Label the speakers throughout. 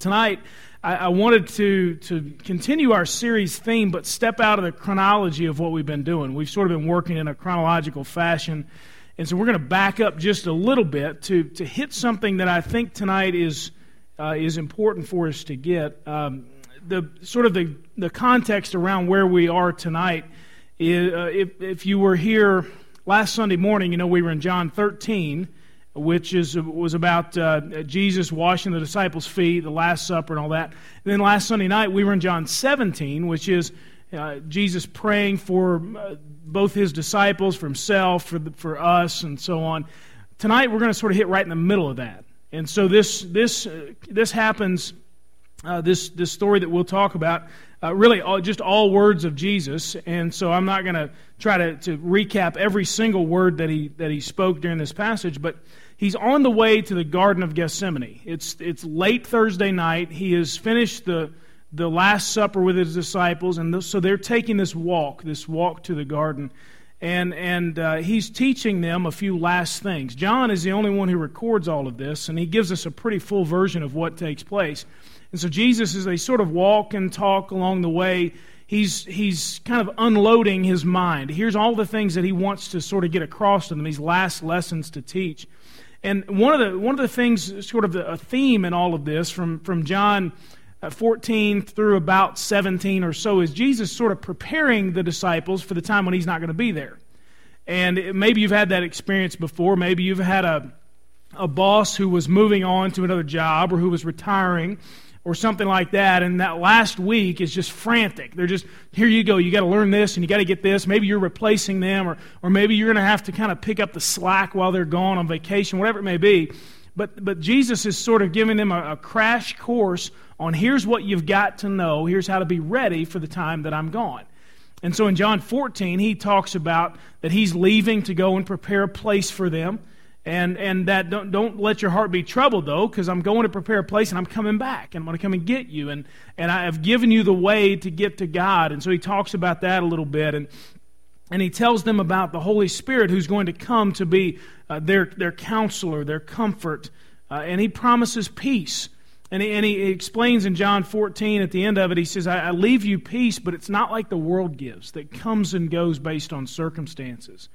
Speaker 1: Tonight, I, I, wanted to, to continue our series theme, but step out of the chronology of what we've been doing. We've sort of been working in a chronological fashion, and so we're going to back up just a little bit to, to hit something that I think tonight is, uh, is important for us to get. Um, the sort of the, the context around where we are tonight is uh, if, if you were here last Sunday morning, you know, we were in John 13 which is, was about uh, Jesus washing the disciples' feet, the Last Supper, and all that. And then last Sunday night, we were in John 17, which is uh, Jesus praying for uh, both his disciples, for himself, for, the, for us, and so on. Tonight, we're going to sort of hit right in the middle of that. And so this, this, uh, this happens, uh, this, this story that we'll talk about, uh, really all, just all words of Jesus. And so I'm not going to try to, to recap every single word that he, that he spoke during this passage, but he's on the way to the Garden of Gethsemane. It's, it's late Thursday night. He has finished the, the Last Supper with his disciples, and so they're taking this walk, this walk to the garden. And, and uh, he's teaching them a few last things. John is the only one who records all of this, and he gives us a pretty full version of what takes place. And so Jesus, as they sort of walk and talk along the way, he's, he's kind of unloading his mind. Here's all the things that he wants to sort of get across to them, these last lessons to teach. And one of the, one of the things, sort of a theme in all of this from, from John uh, 14 through about 17 or so, is Jesus sort of preparing the disciples for the time when he's not going to be there. And maybe you've had that experience before. Maybe you've had a, a boss who was moving on to another job or who was retiring or something like that, and that last week is just frantic. They're just, here you go, you got to learn this and you got to get this. Maybe you're replacing them, or, or maybe you're going to have to kind of pick up the slack while they're gone on vacation, whatever it may be. But, but Jesus is sort of giving them a, a crash course on here's what you've got to know, here's how to be ready for the time that I'm gone. And so in John 14, he talks about that he's leaving to go and prepare a place for them. And, and that don't, don't let your heart be troubled, though, because I'm going to prepare a place and I'm coming back and I'm going to come and get you. And, and I have given you the way to get to God. And so he talks about that a little bit. And, and he tells them about the Holy Spirit who's going to come to be uh, their, their counselor, their comfort. Uh, and he promises peace. And he, and he explains in John 14 at the end of it, he says, I, I leave you peace, but it's not like the world gives, that comes and goes based on circumstances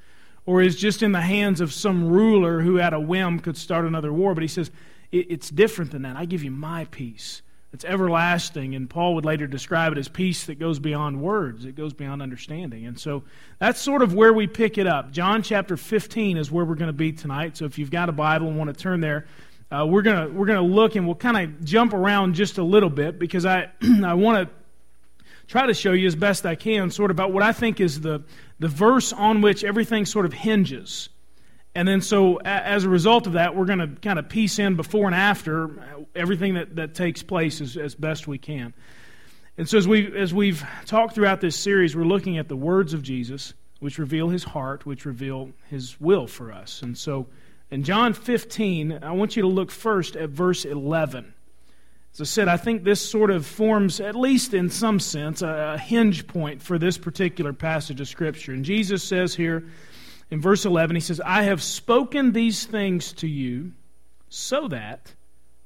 Speaker 1: or is just in the hands of some ruler who at a whim could start another war. But he says, it's different than that. I give you my peace. It's everlasting. And Paul would later describe it as peace that goes beyond words, it goes beyond understanding. And so that's sort of where we pick it up. John chapter 15 is where we're going to be tonight. So if you've got a Bible and want to turn there, uh, we're going to we're going to look and we'll kind of jump around just a little bit because I, I want to try to show you as best I can sort of about what I think is the, the verse on which everything sort of hinges. And then, so as a result of that, we're going to kind of piece in before and after everything that, that takes place as, as best we can. And so, as, we, as we've talked throughout this series, we're looking at the words of Jesus, which reveal his heart, which reveal his will for us. And so, in John 15, I want you to look first at verse 11. As I said, I think this sort of forms, at least in some sense, a, hinge point for this particular passage of Scripture. And Jesus says here in verse 11, He says, I have spoken these things to you so that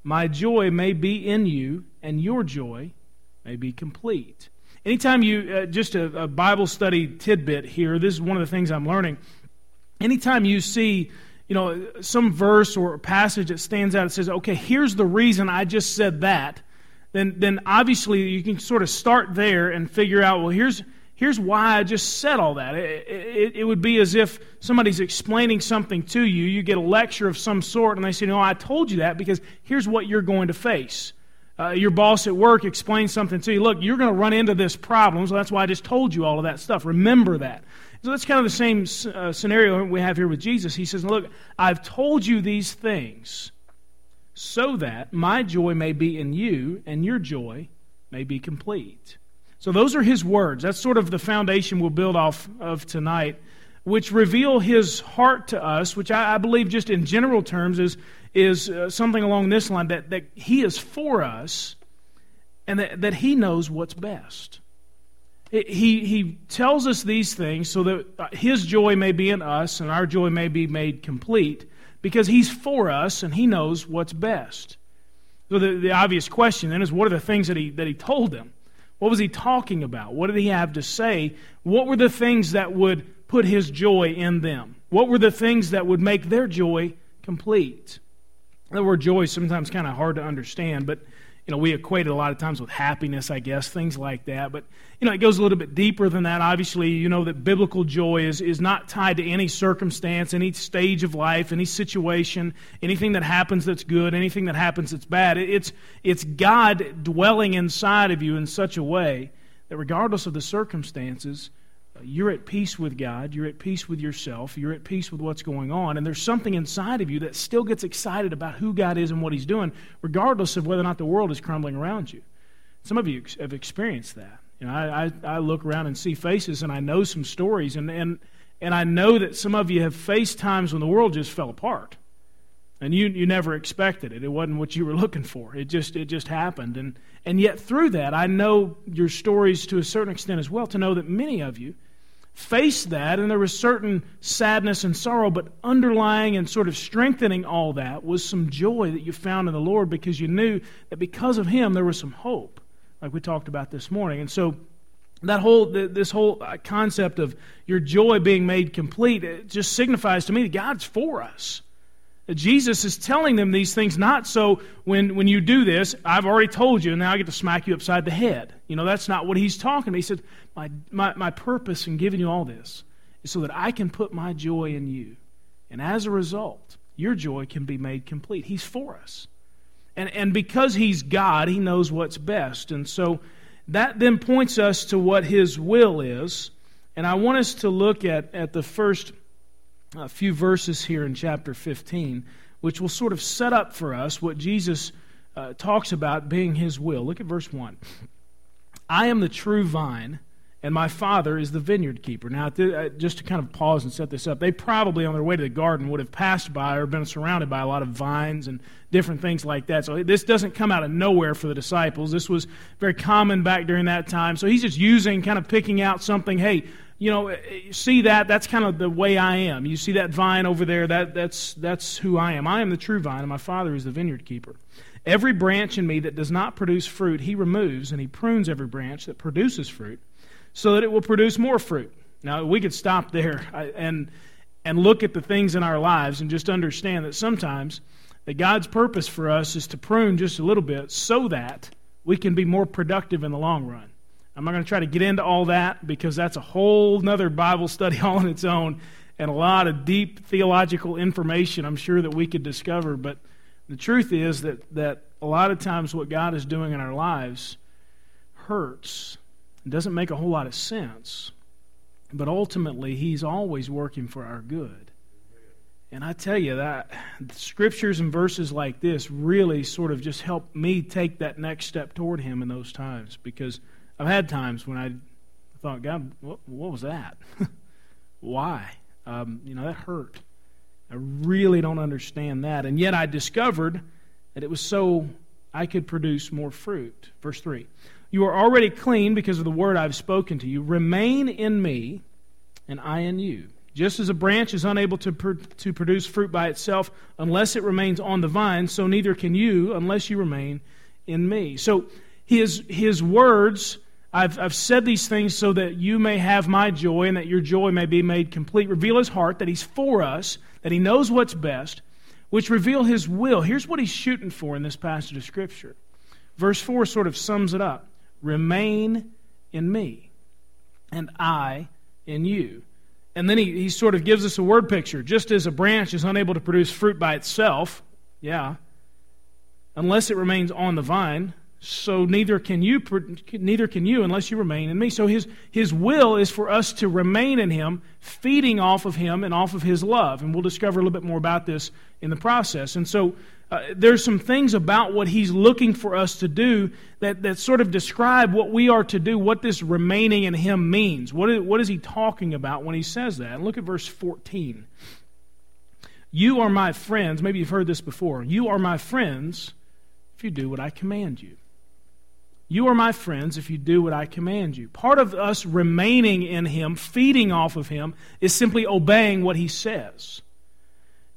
Speaker 1: my joy may be in you and your joy may be complete. Anytime you, uh, just a, a Bible study tidbit here, this is one of the things I'm learning. Anytime you see you know, some verse or passage that stands out that says, okay, here's the reason I just said that, then, then obviously you can sort of start there and figure out, well, here's, here's why I just said all that. It, it, it, would be as if somebody's explaining something to you. You get a lecture of some sort, and they say, No, I told you that because here's what you're going to face. Uh, your boss at work explains something to you. Look, you're going to run into this problem, so that's why I just told you all of that stuff. Remember that. So that's kind of the same uh, scenario we have here with Jesus. He says, Look, I've told you these things so that my joy may be in you and your joy may be complete. So those are his words. That's sort of the foundation we'll build off of tonight, which reveal his heart to us, which I, I believe, just in general terms, is, is uh, something along this line that, that he is for us and that, that he knows what's best. He, he tells us these things so that uh, his joy may be in us and our joy may be made complete because he's for us and he knows what's best. So the, the obvious question then is what are the things that he, that he told them? What was he talking about? What did he have to say? What were the things that would put his joy in them? What were the things that would make their joy complete? The word joy is sometimes kind of hard to understand, but you know, we equate it a lot of times with happiness, I guess, things like that. But, you know, it goes a little bit deeper than that. Obviously, you know that biblical joy is, is not tied to any circumstance, any stage of life, any situation, anything that happens that's good, anything that happens that's bad. It's, it's God dwelling inside of you in such a way that regardless of the circumstances, you're at peace with God, you're at peace with yourself, you're at peace with what's going on, and there's something inside of you that still gets excited about who God is and what He's doing, regardless of whether or not the world is crumbling around you. Some of you have experienced that. You know, I, I, I look around and see faces, and I know some stories, and, and, and I know that some of you have faced times when the world just fell apart. And you, you never expected it. It wasn't what you were looking for. It just, it just happened. And, and yet, through that, I know your stories to a certain extent as well, to know that many of you faced that, and there was certain sadness and sorrow, but underlying and sort of strengthening all that was some joy that you found in the Lord because you knew that because of Him there was some hope, like we talked about this morning. And so, that whole this whole uh, concept of your joy being made complete it just signifies to me that God's for us. Jesus is telling them these things not so when, when you do this, I've already told you, and now I get to smack you upside the head. You know, that's not what he's talking about. He said, my, my, my purpose in giving you all this is so that I can put my joy in you. And as a result, your joy can be made complete. He's for us. And, and because he's God, he knows what's best. And so that then points us to what his will is. And I want us to look at, at the first a few verses here in chapter 15, which will sort of set up for us what Jesus uh, talks about being his will. Look at verse 1. I am the true vine, and my Father is the vineyard keeper. Now, uh, just to kind of pause and set this up, they probably on their way to the garden would have passed by or been surrounded by a lot of vines and different things like that. So this doesn't come out of nowhere for the disciples. This was very common back during that time. So he's just using, kind of picking out something, hey, you know, see that, that's kind of the way I am. You see that vine over there, that, that's, that's who I am. I am the true vine, and my Father is the vineyard keeper. Every branch in me that does not produce fruit, he removes, and he prunes every branch that produces fruit, so that it will produce more fruit. Now, we could stop there and, and look at the things in our lives and just understand that sometimes that God's purpose for us is to prune just a little bit so that we can be more productive in the long run. I'm not going to try to get into all that because that's a whole other Bible study all on its own and a lot of deep theological information I'm sure that we could discover. But the truth is that, that a lot of times what God is doing in our lives hurts. It doesn't make a whole lot of sense. But ultimately, He's always working for our good. And I tell you that scriptures and verses like this really sort of just help me take that next step toward Him in those times because I've had times when I thought, God, what, what was that? Why? Um, you know, that hurt. I really don't understand that. And yet I discovered that it was so I could produce more fruit. Verse 3 You are already clean because of the word I've spoken to you. Remain in me, and I in you. Just as a branch is unable to, pr- to produce fruit by itself unless it remains on the vine, so neither can you unless you remain in me. So his, his words I've, I've said these things so that you may have my joy and that your joy may be made complete. Reveal his heart, that he's for us, that he knows what's best, which reveal his will. Here's what he's shooting for in this passage of Scripture. Verse 4 sort of sums it up Remain in me, and I in you. And then he, he sort of gives us a word picture. Just as a branch is unable to produce fruit by itself, yeah, unless it remains on the vine, so neither can you neither can you unless you remain in me so his his will is for us to remain in him feeding off of him and off of his love and we'll discover a little bit more about this in the process and so uh, there's some things about what he's looking for us to do that, that sort of describe what we are to do, what this remaining in him means. What is, what is he talking about when he says that? And look at verse 14. You are my friends. Maybe you've heard this before. You are my friends if you do what I command you. You are my friends if you do what I command you. Part of us remaining in Him, feeding off of Him, is simply obeying what He says.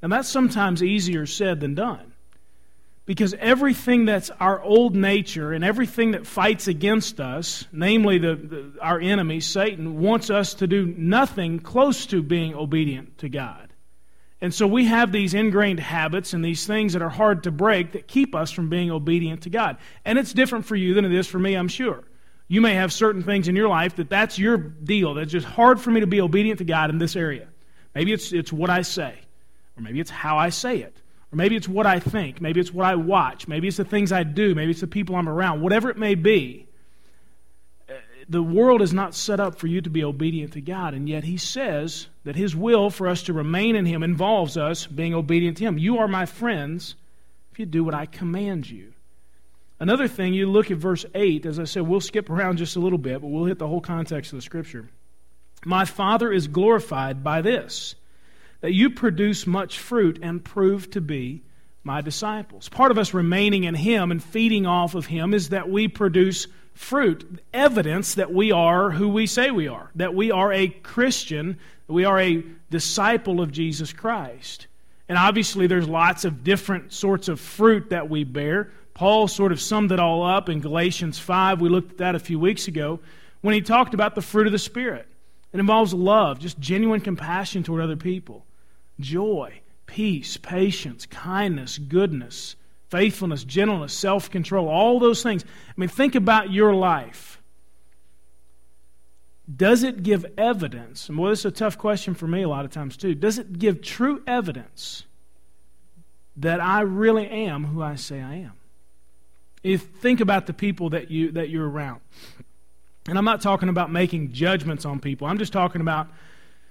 Speaker 1: And that's sometimes easier said than done. Because everything that's our old nature and everything that fights against us, namely the, the, our enemy, Satan, wants us to do nothing close to being obedient to God. And so we have these ingrained habits and these things that are hard to break that keep us from being obedient to God. And it's different for you than it is for me, I'm sure. You may have certain things in your life that that's your deal. That's just hard for me to be obedient to God in this area. Maybe it's, it's what I say, or maybe it's how I say it, or maybe it's what I think, maybe it's what I watch, maybe it's the things I do, maybe it's the people I'm around, whatever it may be. Eh, the world is not set up for you to be obedient to God, and yet He says that His will for us to remain in Him involves us being obedient to Him. You are my friends if you do what I command you. Another thing, you look at verse 8, as I said, we'll skip around just a little bit, but we'll hit the whole context of the Scripture. My Father is glorified by this, that you produce much fruit and prove to be my disciples. Part of us remaining in Him and feeding off of Him is that we produce fruit, evidence that we are who we say we are, that we are a Christian, we are a disciple of Jesus Christ. And obviously, there's lots of different sorts of fruit that we bear. Paul sort of summed it all up in Galatians 5. We looked at that a few weeks ago when he talked about the fruit of the Spirit. It involves love, just genuine compassion toward other people, joy, peace, patience, kindness, goodness, faithfulness, gentleness, self control, all those things. I mean, think about your life. Does it give evidence? And boy, this is a tough question for me a lot of times too. Does it give true evidence that I really am who I say I am? If think about the people that you that you're around. And I'm not talking about making judgments on people. I'm just talking about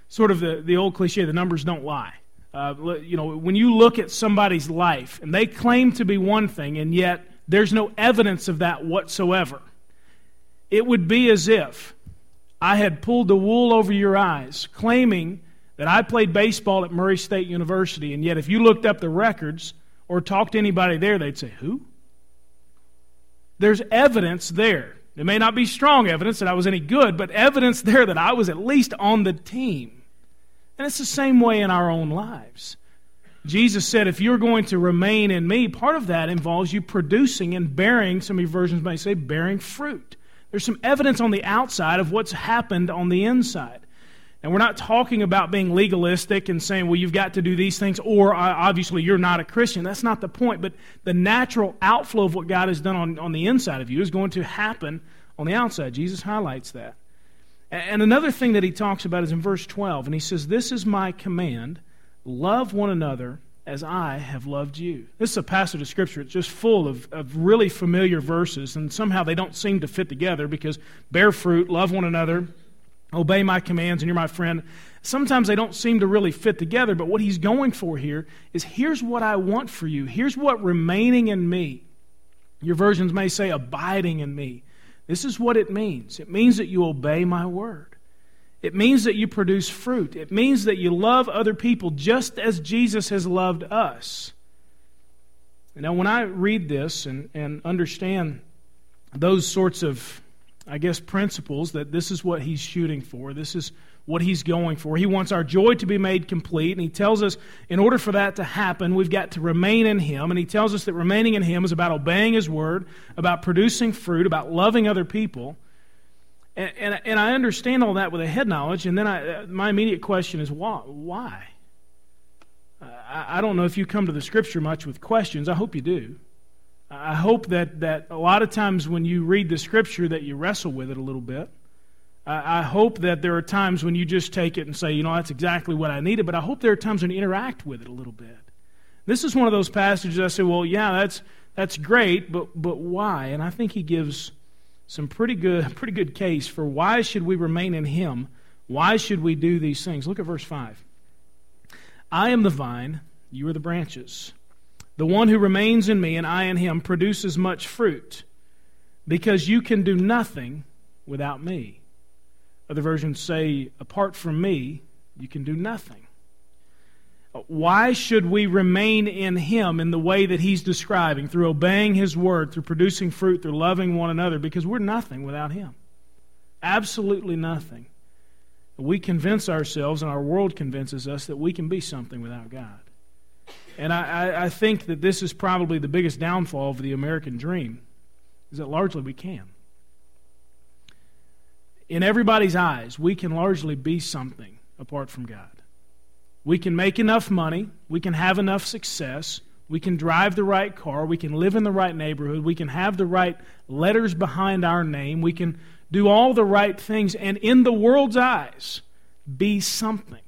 Speaker 1: sort of the, the old cliche the numbers don't lie. Uh, you know, when you look at somebody's life and they claim to be one thing and yet there's no evidence of that whatsoever, it would be as if I had pulled the wool over your eyes, claiming that I played baseball at Murray State University, and yet if you looked up the records or talked to anybody there, they'd say, Who? There's evidence there. It may not be strong evidence that I was any good, but evidence there that I was at least on the team. And it's the same way in our own lives. Jesus said, if you're going to remain in me, part of that involves you producing and bearing, some of your versions may say, bearing fruit. There's some evidence on the outside of what's happened on the inside. And we're not talking about being legalistic and saying, well, you've got to do these things, or obviously you're not a Christian. That's not the point. But the natural outflow of what God has done on, on the inside of you is going to happen on the outside. Jesus highlights that. And another thing that he talks about is in verse 12. And he says, This is my command love one another as I have loved you. This is a passage of Scripture. It's just full of, of really familiar verses, and somehow they don't seem to fit together because bear fruit, love one another, obey my commands, and you're my friend. Sometimes they don't seem to really fit together, but what he's going for here is here's what I want for you. Here's what remaining in me. Your versions may say abiding in me. This is what it means it means that you obey my word. It means that you produce fruit. It means that you love other people just as Jesus has loved us. Now, when I read this and, and understand those sorts of I guess, principles that this is what he's shooting for. This is what he's going for. He wants our joy to be made complete, and he tells us in order for that to happen, we've got to remain in him. And he tells us that remaining in him is about obeying his word, about producing fruit, about loving other people. And, and, and I understand all that with a head knowledge, and then I, uh, my immediate question is why? Why? Uh, I, I don't know if you come to the scripture much with questions. I hope you do. I hope that, that a lot of times when you read the scripture that you wrestle with it a little bit. I, hope that there are times when you just take it and say, you know, that's exactly what I needed, but I hope there are times when you interact with it a little bit. This is one of those passages I say, well, yeah, that's, that's great, but, but why? And I think he gives some pretty good, pretty good case for why should we remain in him? Why should we do these things? Look at verse 5. I am the vine, you are the branches. The one who remains in me and I in him produces much fruit, because you can do nothing without me. Other versions say, apart from me, you can do nothing. Why should we remain in Him in the way that He's describing, through obeying His word, through producing fruit, through loving one another? Because we're nothing without Him. Absolutely nothing. We convince ourselves, and our world convinces us, that we can be something without God. And I, I think that this is probably the biggest downfall of the American dream, is that largely we can. In everybody's eyes, we can largely be something apart from God. We can make enough money, we can have enough success, we can drive the right car, we can live in the right neighborhood, we can have the right letters behind our name, we can do all the right things, and in the world's eyes, be something.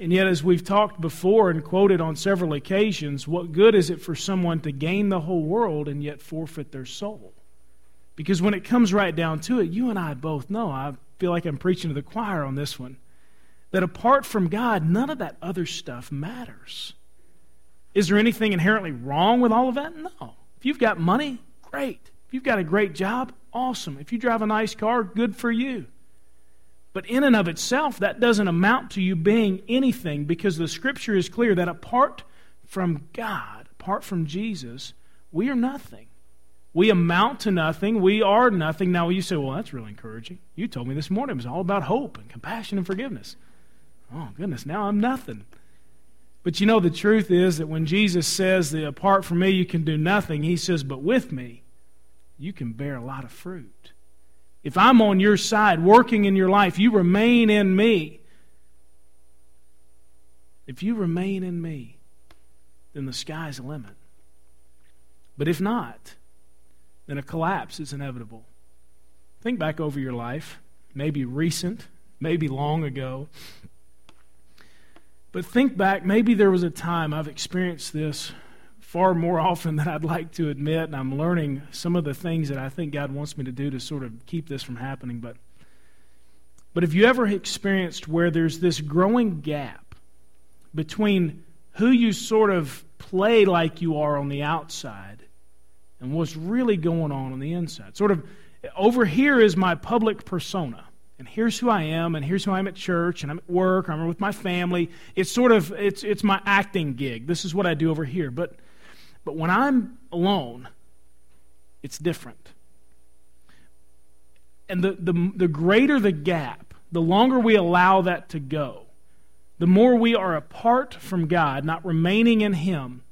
Speaker 1: And yet, as we've talked before and quoted on several occasions, what good is it for someone to gain the whole world and yet forfeit their soul? Because when it comes right down to it, you and I both know, I feel like I'm preaching to the choir on this one, that apart from God, none of that other stuff matters. Is there anything inherently wrong with all of that? No. If you've got money, great. If you've got a great job, awesome. If you drive a nice car, good for you. But in and of itself, that doesn't amount to you being anything because the scripture is clear that apart from God, apart from Jesus, we are nothing. We amount to nothing. We are nothing. Now, you say, well, that's really encouraging. You told me this morning it was all about hope and compassion and forgiveness. Oh, goodness, now I'm nothing. But you know, the truth is that when Jesus says that apart from me you can do nothing, he says, but with me you can bear a lot of fruit. If I'm on your side, working in your life, you remain in me. If you remain in me, then the sky's the limit. But if not, then a collapse is inevitable. Think back over your life, maybe recent, maybe long ago. But think back, maybe there was a time I've experienced this far more often than I'd like to admit, and I'm learning some of the things that I think God wants me to do to sort of keep this from happening. But, but have you ever experienced where there's this growing gap between who you sort of play like you are on the outside and what's really going on on the inside? Sort of, over here is my public persona and here's who I am, and here's who I am at church, and I'm at work, or I'm with my family. It's sort of it's it's my acting gig. This is what I do over here. But but when I'm alone, it's different. And the, the, the greater the gap, the longer we allow that to go, the more we are apart from God, not remaining in Him,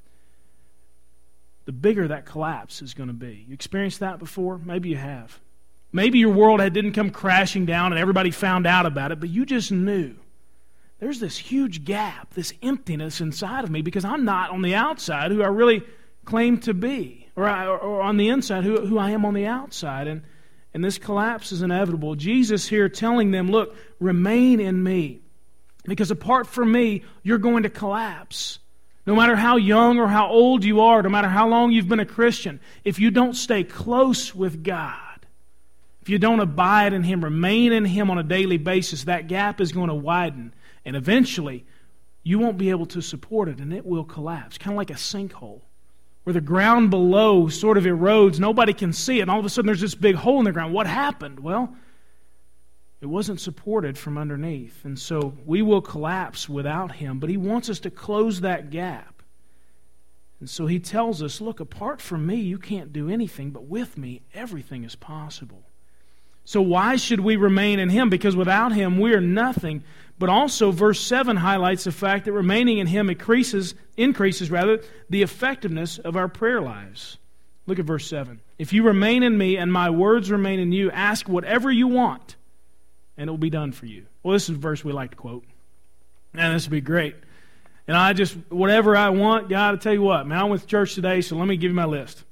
Speaker 1: the bigger that collapse is going to be. You experienced that before? Maybe you have. Maybe your world had, didn't come crashing down and everybody found out about it, but you just knew. There's this huge gap, this emptiness inside of me because I'm not on the outside who I really claim to be, or, I, or on the inside, who, who I am on the outside. And, and this collapse is inevitable. Jesus here telling them, look, remain in me. Because apart from me, you're going to collapse. No matter how young or how old you are, no matter how long you've been a Christian, if you don't stay close with God, if you don't abide in Him, remain in Him on a daily basis, that gap is going to widen. And eventually, you won't be able to support it and it will collapse, kind of like a sinkhole where the ground below sort of erodes. Nobody can see it. And all of a sudden, there's this big hole in the ground. What happened? Well, it wasn't supported from underneath. And so we will collapse without Him. But He wants us to close that gap. And so He tells us look, apart from me, you can't do anything, but with me, everything is possible. So why should we remain in Him? Because without Him, we are nothing. But also, verse 7 highlights the fact that remaining in Him increases, increases rather, the effectiveness of our prayer lives. Look at verse 7. If you remain in me and my words remain in you, ask whatever you want, and it will be done for you. Well, this is a verse we like to quote. And this would be great. And I just, whatever I want, God, I tell you what, man, I went to church today, so let me give you my list.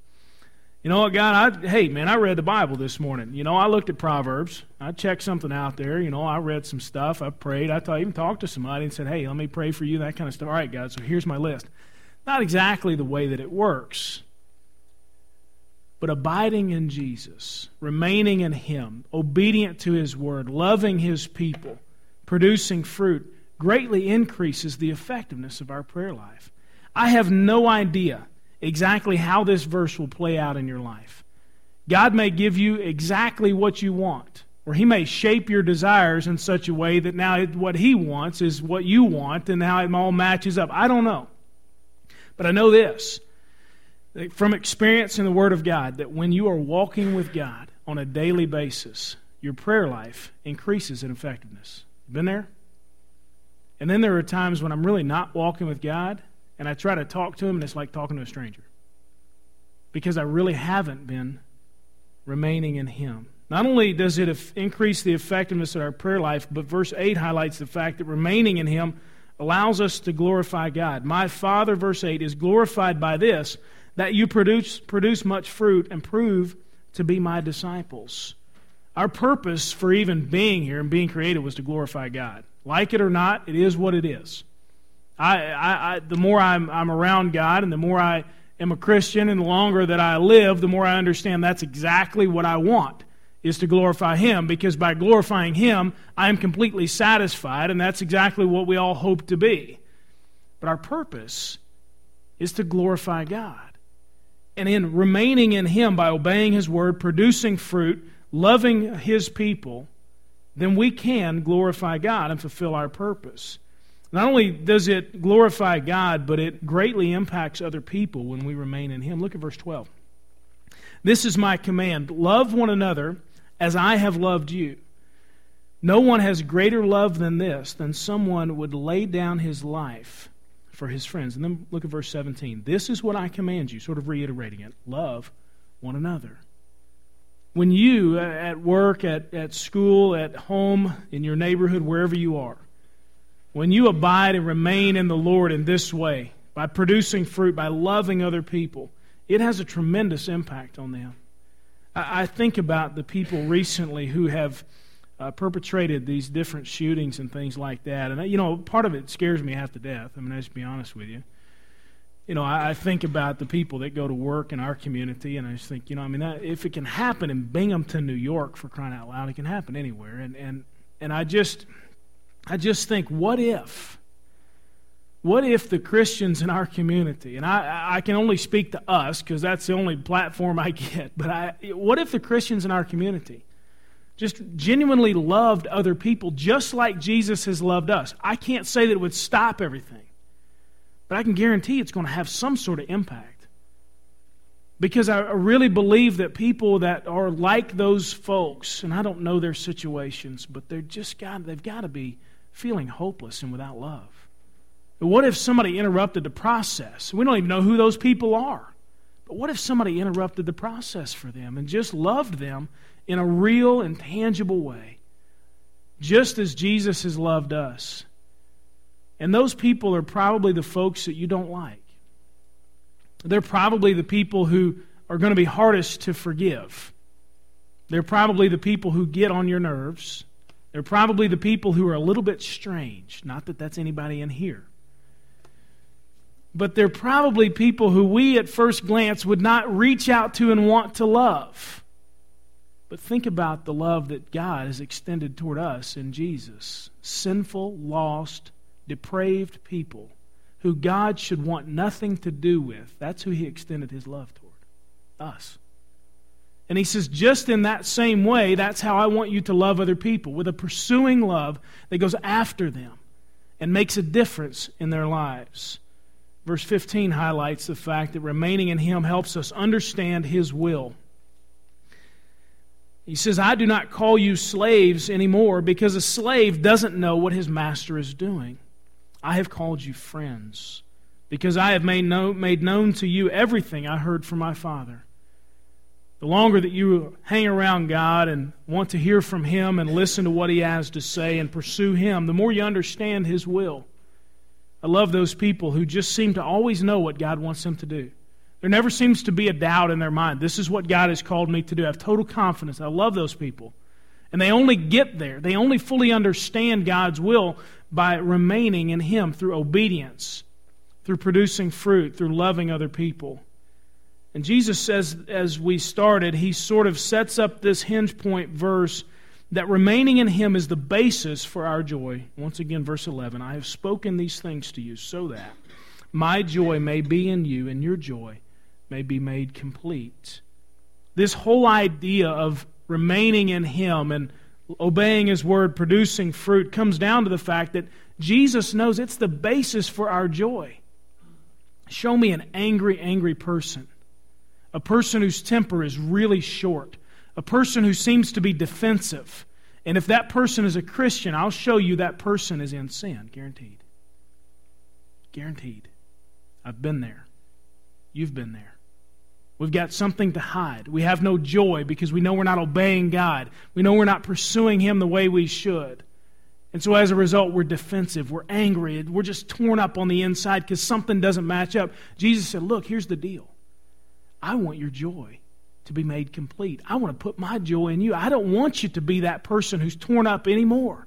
Speaker 1: You know what, God? I, hey, man, I read the Bible this morning. You know, I looked at Proverbs. I checked something out there. You know, I read some stuff. I prayed. I even talked to somebody and said, hey, let me pray for you, that kind of stuff. All right, God, so here's my list. Not exactly the way that it works, but abiding in Jesus, remaining in Him, obedient to His word, loving His people, producing fruit, greatly increases the effectiveness of our prayer life. I have no idea exactly how this verse will play out in your life. God may give you exactly what you want, or He may shape your desires in such a way that now what He wants is what you want, and how it all matches up. I don't know. But I know this from experience in the Word of God that when you are walking with God on a daily basis, your prayer life increases in effectiveness. Been there? And then there are times when I'm really not walking with God and I try to talk to him, and it's like talking to a stranger. Because I really haven't been remaining in him. Not only does it increase the effectiveness of our prayer life, but verse 8 highlights the fact that remaining in him allows us to glorify God. My Father, verse 8, is glorified by this, that you produce, produce much fruit and prove to be my disciples. Our purpose for even being here and being created was to glorify God. Like it or not, it is what it is. I, I, I, the more I'm, I'm around God and the more I am a Christian and the longer that I live, the more I understand that's exactly what I want is to glorify Him because by glorifying Him, I am completely satisfied, and that's exactly what we all hope to be. But our purpose is to glorify God. And in remaining in Him by obeying His word, producing fruit, loving His people, then we can glorify God and fulfill our purpose. Not only does it glorify God, but it greatly impacts other people when we remain in Him. Look at verse 12. This is my command love one another as I have loved you. No one has greater love than this, than someone would lay down his life for his friends. And then look at verse 17. This is what I command you, sort of reiterating it love one another. When you, uh, at work, at, at school, at home, in your neighborhood, wherever you are, when you abide and remain in the Lord in this way, by producing fruit, by loving other people, it has a tremendous impact on them. I, I think about the people recently who have uh, perpetrated these different shootings and things like that. And, you know, part of it scares me half to death. I mean, just be honest with you. You know, I, I think about the people that go to work in our community, and I just think, you know, I mean, that, if it can happen in Binghamton, New York, for crying out loud, it can happen anywhere. And, and, and I just I just think, what if? What if the Christians in our community, and I, I can only speak to us because that's the only platform I get, but I, what if the Christians in our community just genuinely loved other people just like Jesus has loved us? I can't say that it would stop everything, but I can guarantee it's going to have some sort of impact. Because I really believe that people that are like those folks, and I don't know their situations, but they're just got, they've got to be feeling hopeless and without love? What if somebody interrupted the process? We don't even know who those people are. But what if somebody interrupted the process for them and just loved them in a real and tangible way, just as Jesus has loved us? And those people are probably the folks that you don't like. They're probably the people who are going to be hardest to forgive. They're probably the people who get on your nerves. They're probably the people who are a little bit strange. Not that that's anybody in here. But they're probably people who we at first glance would not reach out to and want to love. But think about the love that God has extended toward us in Jesus. Sinful, lost, depraved people who God should want nothing to do with. That's who He extended His love toward. Us. And he says, just in that same way, that's how I want you to love other people, with a pursuing love that goes after them and makes a difference in their lives. Verse 15 highlights the fact that remaining in him helps us understand his will. He says, I do not call you slaves anymore because a slave doesn't know what his master is doing. I have called you friends because I have made, know, made known to you everything I heard from my Father. The longer that you hang around God and want to hear from Him and listen to what He has to say and pursue Him, the more you understand His will. I love those people who just seem to always know what God wants them to do. There never seems to be a doubt in their mind. This is what God has called me to do. I have total confidence. I love those people. And they only get there, they only fully understand God's will by remaining in Him through obedience, through producing fruit, through loving other people. And Jesus says, as we started, he sort of sets up this hinge point verse that remaining in him is the basis for our joy. Once again, verse 11 I have spoken these things to you so that my joy may be in you and your joy may be made complete. This whole idea of remaining in him and obeying his word, producing fruit, comes down to the fact that Jesus knows it's the basis for our joy. Show me an angry, angry person a person whose temper is really short, a person who seems to be defensive. And if that person is a Christian, I'll show you that person is in sin, guaranteed. Guaranteed. I've been there. You've been there. We've got something to hide. We have no joy because we know we're not obeying God. We know we're not pursuing Him the way we should. And so as a result, we're defensive, we're angry, we're just torn up on the inside because something doesn't match up. Jesus said, Look, here's the deal. I want your joy to be made complete. I want to put my joy in you. I don't want you to be that person who's torn up anymore.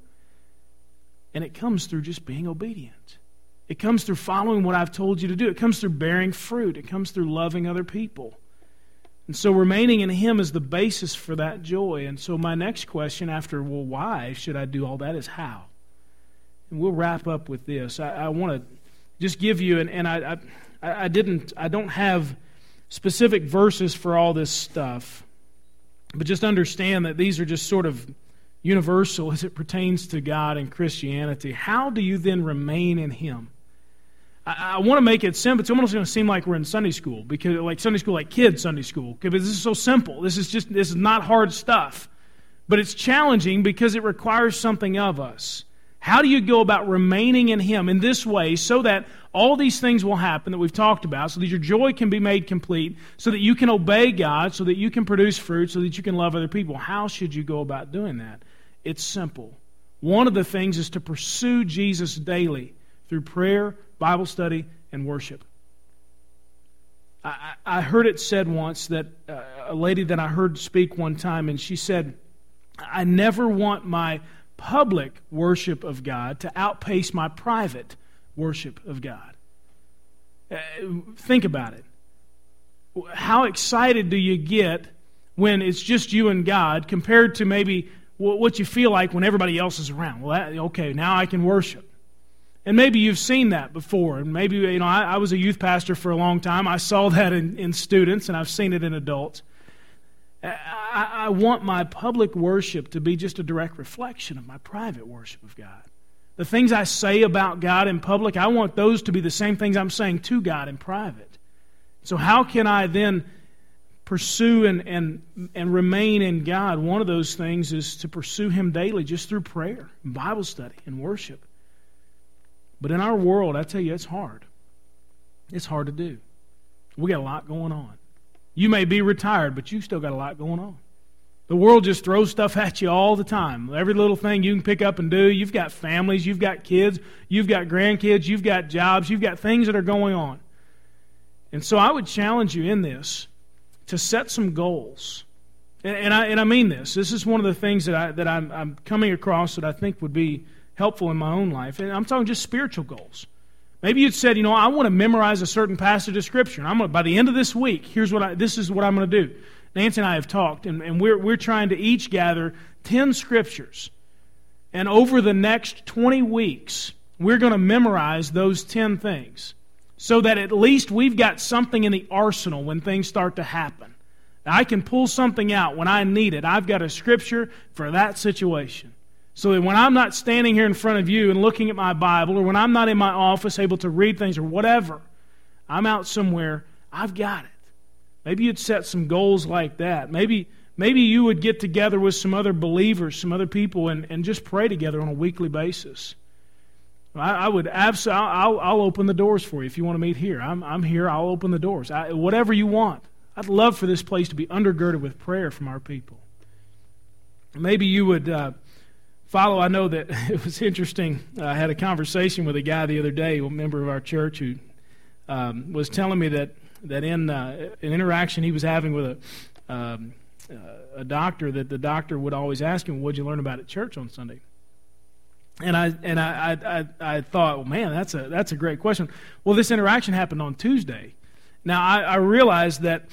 Speaker 1: And it comes through just being obedient. It comes through following what I've told you to do. It comes through bearing fruit. It comes through loving other people. And so remaining in Him is the basis for that joy. And so my next question after, well, why should I do all that is how? And we'll wrap up with this. I, I want to just give you, and, and I, I, I didn't, I don't have specific verses for all this stuff, but just understand that these are just sort of universal as it pertains to God and Christianity. How do you then remain in Him? I, I want to make it simple. It's almost going to seem like we're in Sunday school because, like Sunday school, like kids Sunday school, because this is so simple. This is just this is not hard stuff, but it's challenging because it requires something of us. How do you go about remaining in Him in this way so that all these things will happen that we've talked about, so that your joy can be made complete, so that you can obey God, so that you can produce fruit, so that you can love other people? How should you go about doing that? It's simple. One of the things is to pursue Jesus daily through prayer, Bible study, and worship. I, I heard it said once that uh, a lady that I heard speak one time, and she said, I never want my public worship of God to outpace my private worship of God. Uh, think about it. How excited do you get when it's just you and God compared to maybe what you feel like when everybody else is around? Well, that, okay, now I can worship. And maybe you've seen that before. And maybe, you know, I, I was a youth pastor for a long time. I saw that in, in students, and I've seen it in adults. I, I want my public worship to be just a direct reflection of my private worship of God. The things I say about God in public, I want those to be the same things I'm saying to God in private. So, how can I then pursue and, and, and remain in God? One of those things is to pursue Him daily just through prayer, Bible study, and worship. But in our world, I tell you, it's hard. It's hard to do. We got a lot going on. You may be retired, but you still got a lot going on. The world just throws stuff at you all the time. Every little thing you can pick up and do. You've got families, you've got kids, you've got grandkids, you've got jobs, you've got things that are going on. And so I would challenge you in this to set some goals. And, I, and I mean this. This is one of the things that, I, that I'm, I'm coming across that I think would be helpful in my own life. And I'm talking just spiritual goals. Maybe you'd said, you know, I want to memorize a certain passage of Scripture. I'm gonna, by the end of this week, here's what I, this is what I'm going to do. Nancy and I have talked, and, and we're, we're trying to each gather 10 Scriptures. And over the next 20 weeks, we're going to memorize those 10 things so that at least we've got something in the arsenal when things start to happen. I can pull something out when I need it. I've got a Scripture for that situation. So that when I'm not standing here in front of you and looking at my Bible, or when I'm not in my office able to read things or whatever, I'm out somewhere, I've got it. Maybe you'd set some goals like that. Maybe, maybe you would get together with some other believers, some other people, and, and just pray together on a weekly basis. I, I would absolutely, I'll, I'll, open the doors for you if you want to meet here. I'm, I'm here, I'll open the doors. I, whatever you want. I'd love for this place to be undergirded with prayer from our people. Maybe you would. Uh, follow, I know that it was interesting. I had a conversation with a guy the other day, a member of our church, who um, was telling me that, that in uh, an interaction he was having with a, um, uh, a doctor, that the doctor would always ask him, What'd you learn about at church on Sunday? And I and I, I, I, thought, well, man, that's a that's a great question. Well, this interaction happened on Tuesday. Now I, I realized that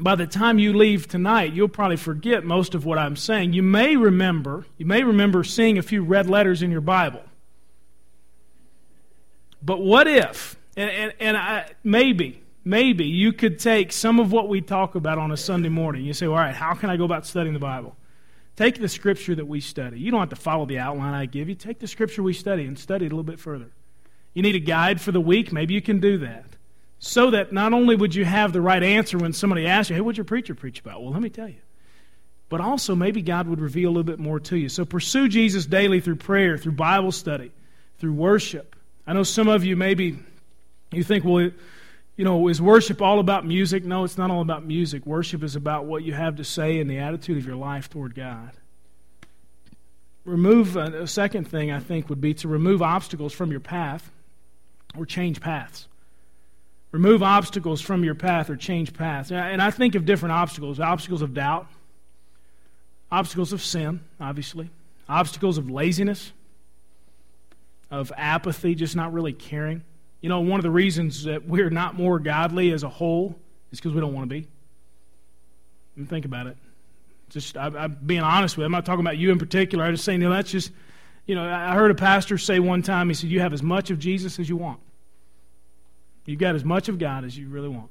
Speaker 1: by the time you leave tonight, you'll probably forget most of what I'm saying. You may remember, you may remember seeing a few red letters in your Bible. But what if, and, and, and I, maybe, maybe you could take some of what we talk about on a Sunday morning. You say, all right, how can I go about studying the Bible? Take the scripture that we study. You don't have to follow the outline I give you. Take the scripture we study and study it a little bit further. You need a guide for the week? Maybe you can do that so that not only would you have the right answer when somebody asks you, hey, what's your preacher preach about? Well, let me tell you. But also, maybe God would reveal a little bit more to you. So pursue Jesus daily through prayer, through Bible study, through worship. I know some of you maybe You think, well, you know, is worship all about music? No, it's not all about music. Worship is about what you have to say and the attitude of your life toward God. Remove a, a second thing, I think, would be to remove obstacles from your path or change paths. Remove obstacles from your path or change paths. And I think of different obstacles obstacles of doubt, obstacles of sin, obviously, obstacles of laziness, of apathy, just not really caring. You know, one of the reasons that we're not more godly as a whole is because we don't want to be. think about it. Just I, am being honest with you. I'm not talking about you in particular. I'm just saying, you know, that's just, you know, I heard a pastor say one time, he said, You have as much of Jesus as you want. You've got as much of God as you really want.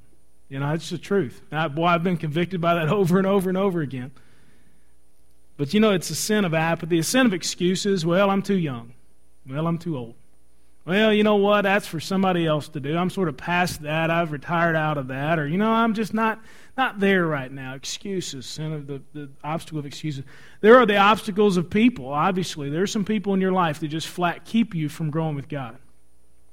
Speaker 1: You know, that's the truth. I, boy, I've been convicted by that over and over and over again. But you know, it's a sin of apathy, a sin of excuses. Well, I'm too young. Well, I'm too old. Well, you know what? That's for somebody else to do. I'm sort of past that. I've retired out of that. Or, you know, I'm just not not there right now. Excuses, sin of the, the obstacle of excuses. There are the obstacles of people, obviously. There are some people in your life that just flat keep you from growing with God.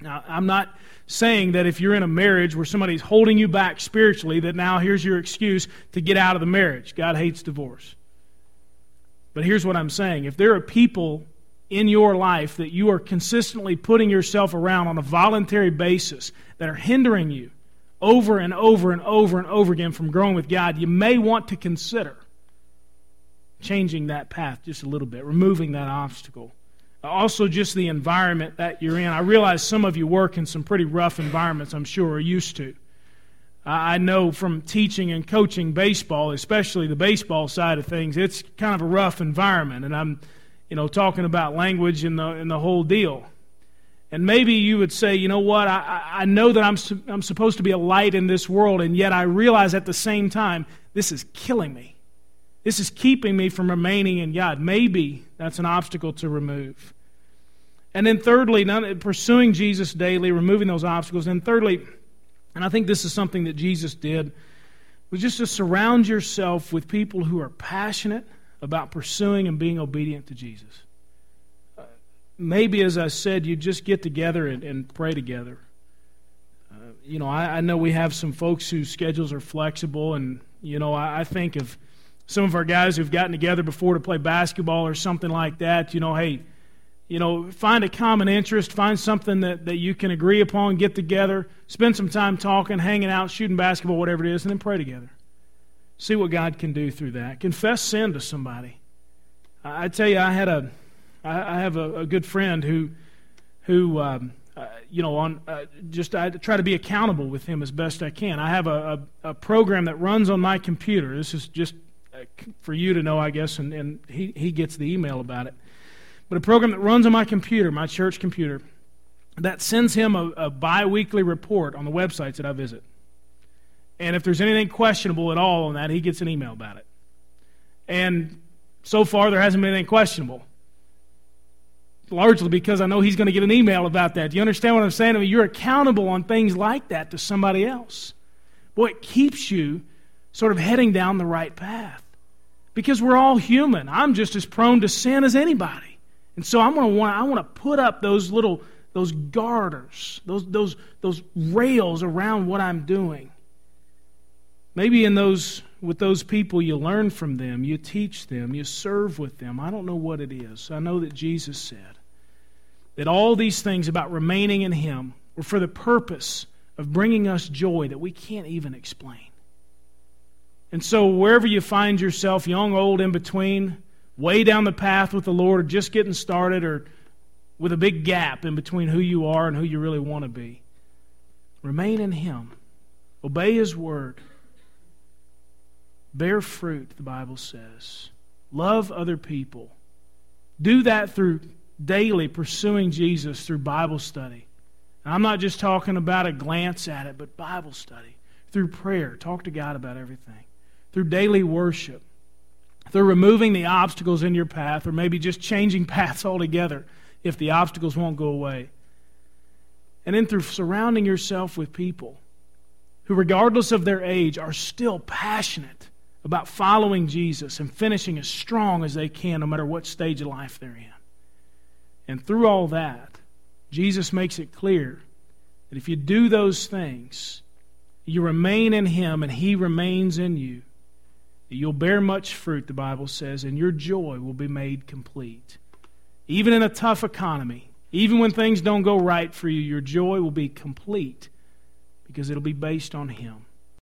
Speaker 1: Now, I'm not saying that if you're in a marriage where somebody's holding you back spiritually, that now here's your excuse to get out of the marriage. God hates divorce. But here's what I'm saying if there are people in your life that you are consistently putting yourself around on a voluntary basis that are hindering you over and over and over and over again from growing with God, you may want to consider changing that path just a little bit, removing that obstacle. Also, just the environment that you're in. I realize some of you work in some pretty rough environments, I'm sure, are used to. I know from teaching and coaching baseball, especially the baseball side of things, it's kind of a rough environment. And I'm you know, talking about language and the, and the whole deal. And maybe you would say, you know what, I, I know that I'm, I'm supposed to be a light in this world, and yet I realize at the same time, this is killing me. This is keeping me from remaining in God. Maybe that's an obstacle to remove. And then, thirdly, pursuing Jesus daily, removing those obstacles. And thirdly, and I think this is something that Jesus did, was just to surround yourself with people who are passionate about pursuing and being obedient to Jesus. Uh, maybe, as I said, you just get together and, and pray together. Uh, you know, I, I, know we have some folks whose schedules are flexible, and, you know, I, I think of some of our guys who've gotten together before to play basketball or something like that. You know, hey, you know, find a common interest, find something that, that you can agree upon, get together, spend some time talking, hanging out, shooting basketball, whatever it is, and then pray together. See what God can do through that. Confess sin to somebody. I, tell you, I had a, I, have a, a, good friend who, who, um, uh, you know, on uh, just I try to be accountable with him as best I can. I have a, a, a program that runs on my computer. This is just for you to know, I guess, and, and he, he gets the email about it. But a program that runs on my computer, my church computer, that sends him a, a bi weekly report on the websites that I visit. And if there's anything questionable at all on that, he gets an email about it. And so far, there hasn't been anything questionable. Largely because I know he's going to get an email about that. Do you understand what I'm saying? I mean, you're accountable on things like that to somebody else. Boy, it keeps you sort of heading down the right path. Because we're all human. I'm just as prone to sin as anybody. And so I'm to want I want to put up those little those garters, those those those rails around what I'm doing. Maybe in those with those people you learn from them, you teach them, you serve with them. I don't know what it is. I know that Jesus said that all these things about remaining in him were for the purpose of bringing us joy that we can't even explain. And so wherever you find yourself, young, old, in between, way down the path with the Lord, or just getting started, or with a big gap in between who you are and who you really want to be, remain in Him. Obey His word. Bear fruit, the Bible says. Love other people. Do that through daily pursuing Jesus through Bible study. And I'm not just talking about a glance at it, but Bible study. Through prayer. Talk to God about everything. Through daily worship. Through removing the obstacles in your path, or maybe just changing paths altogether if the obstacles won't go away. And then through surrounding yourself with people who, regardless of their age, are still passionate about following Jesus and finishing as strong as they can, no matter what stage of life they're in. And through all that, Jesus makes it clear that if you do those things, you remain in Him and He remains in you, you'll bear much fruit, the Bible says, and your joy will be made complete. Even in a tough economy, even when things don't go right for you, your joy will be complete because it'll be based on Him.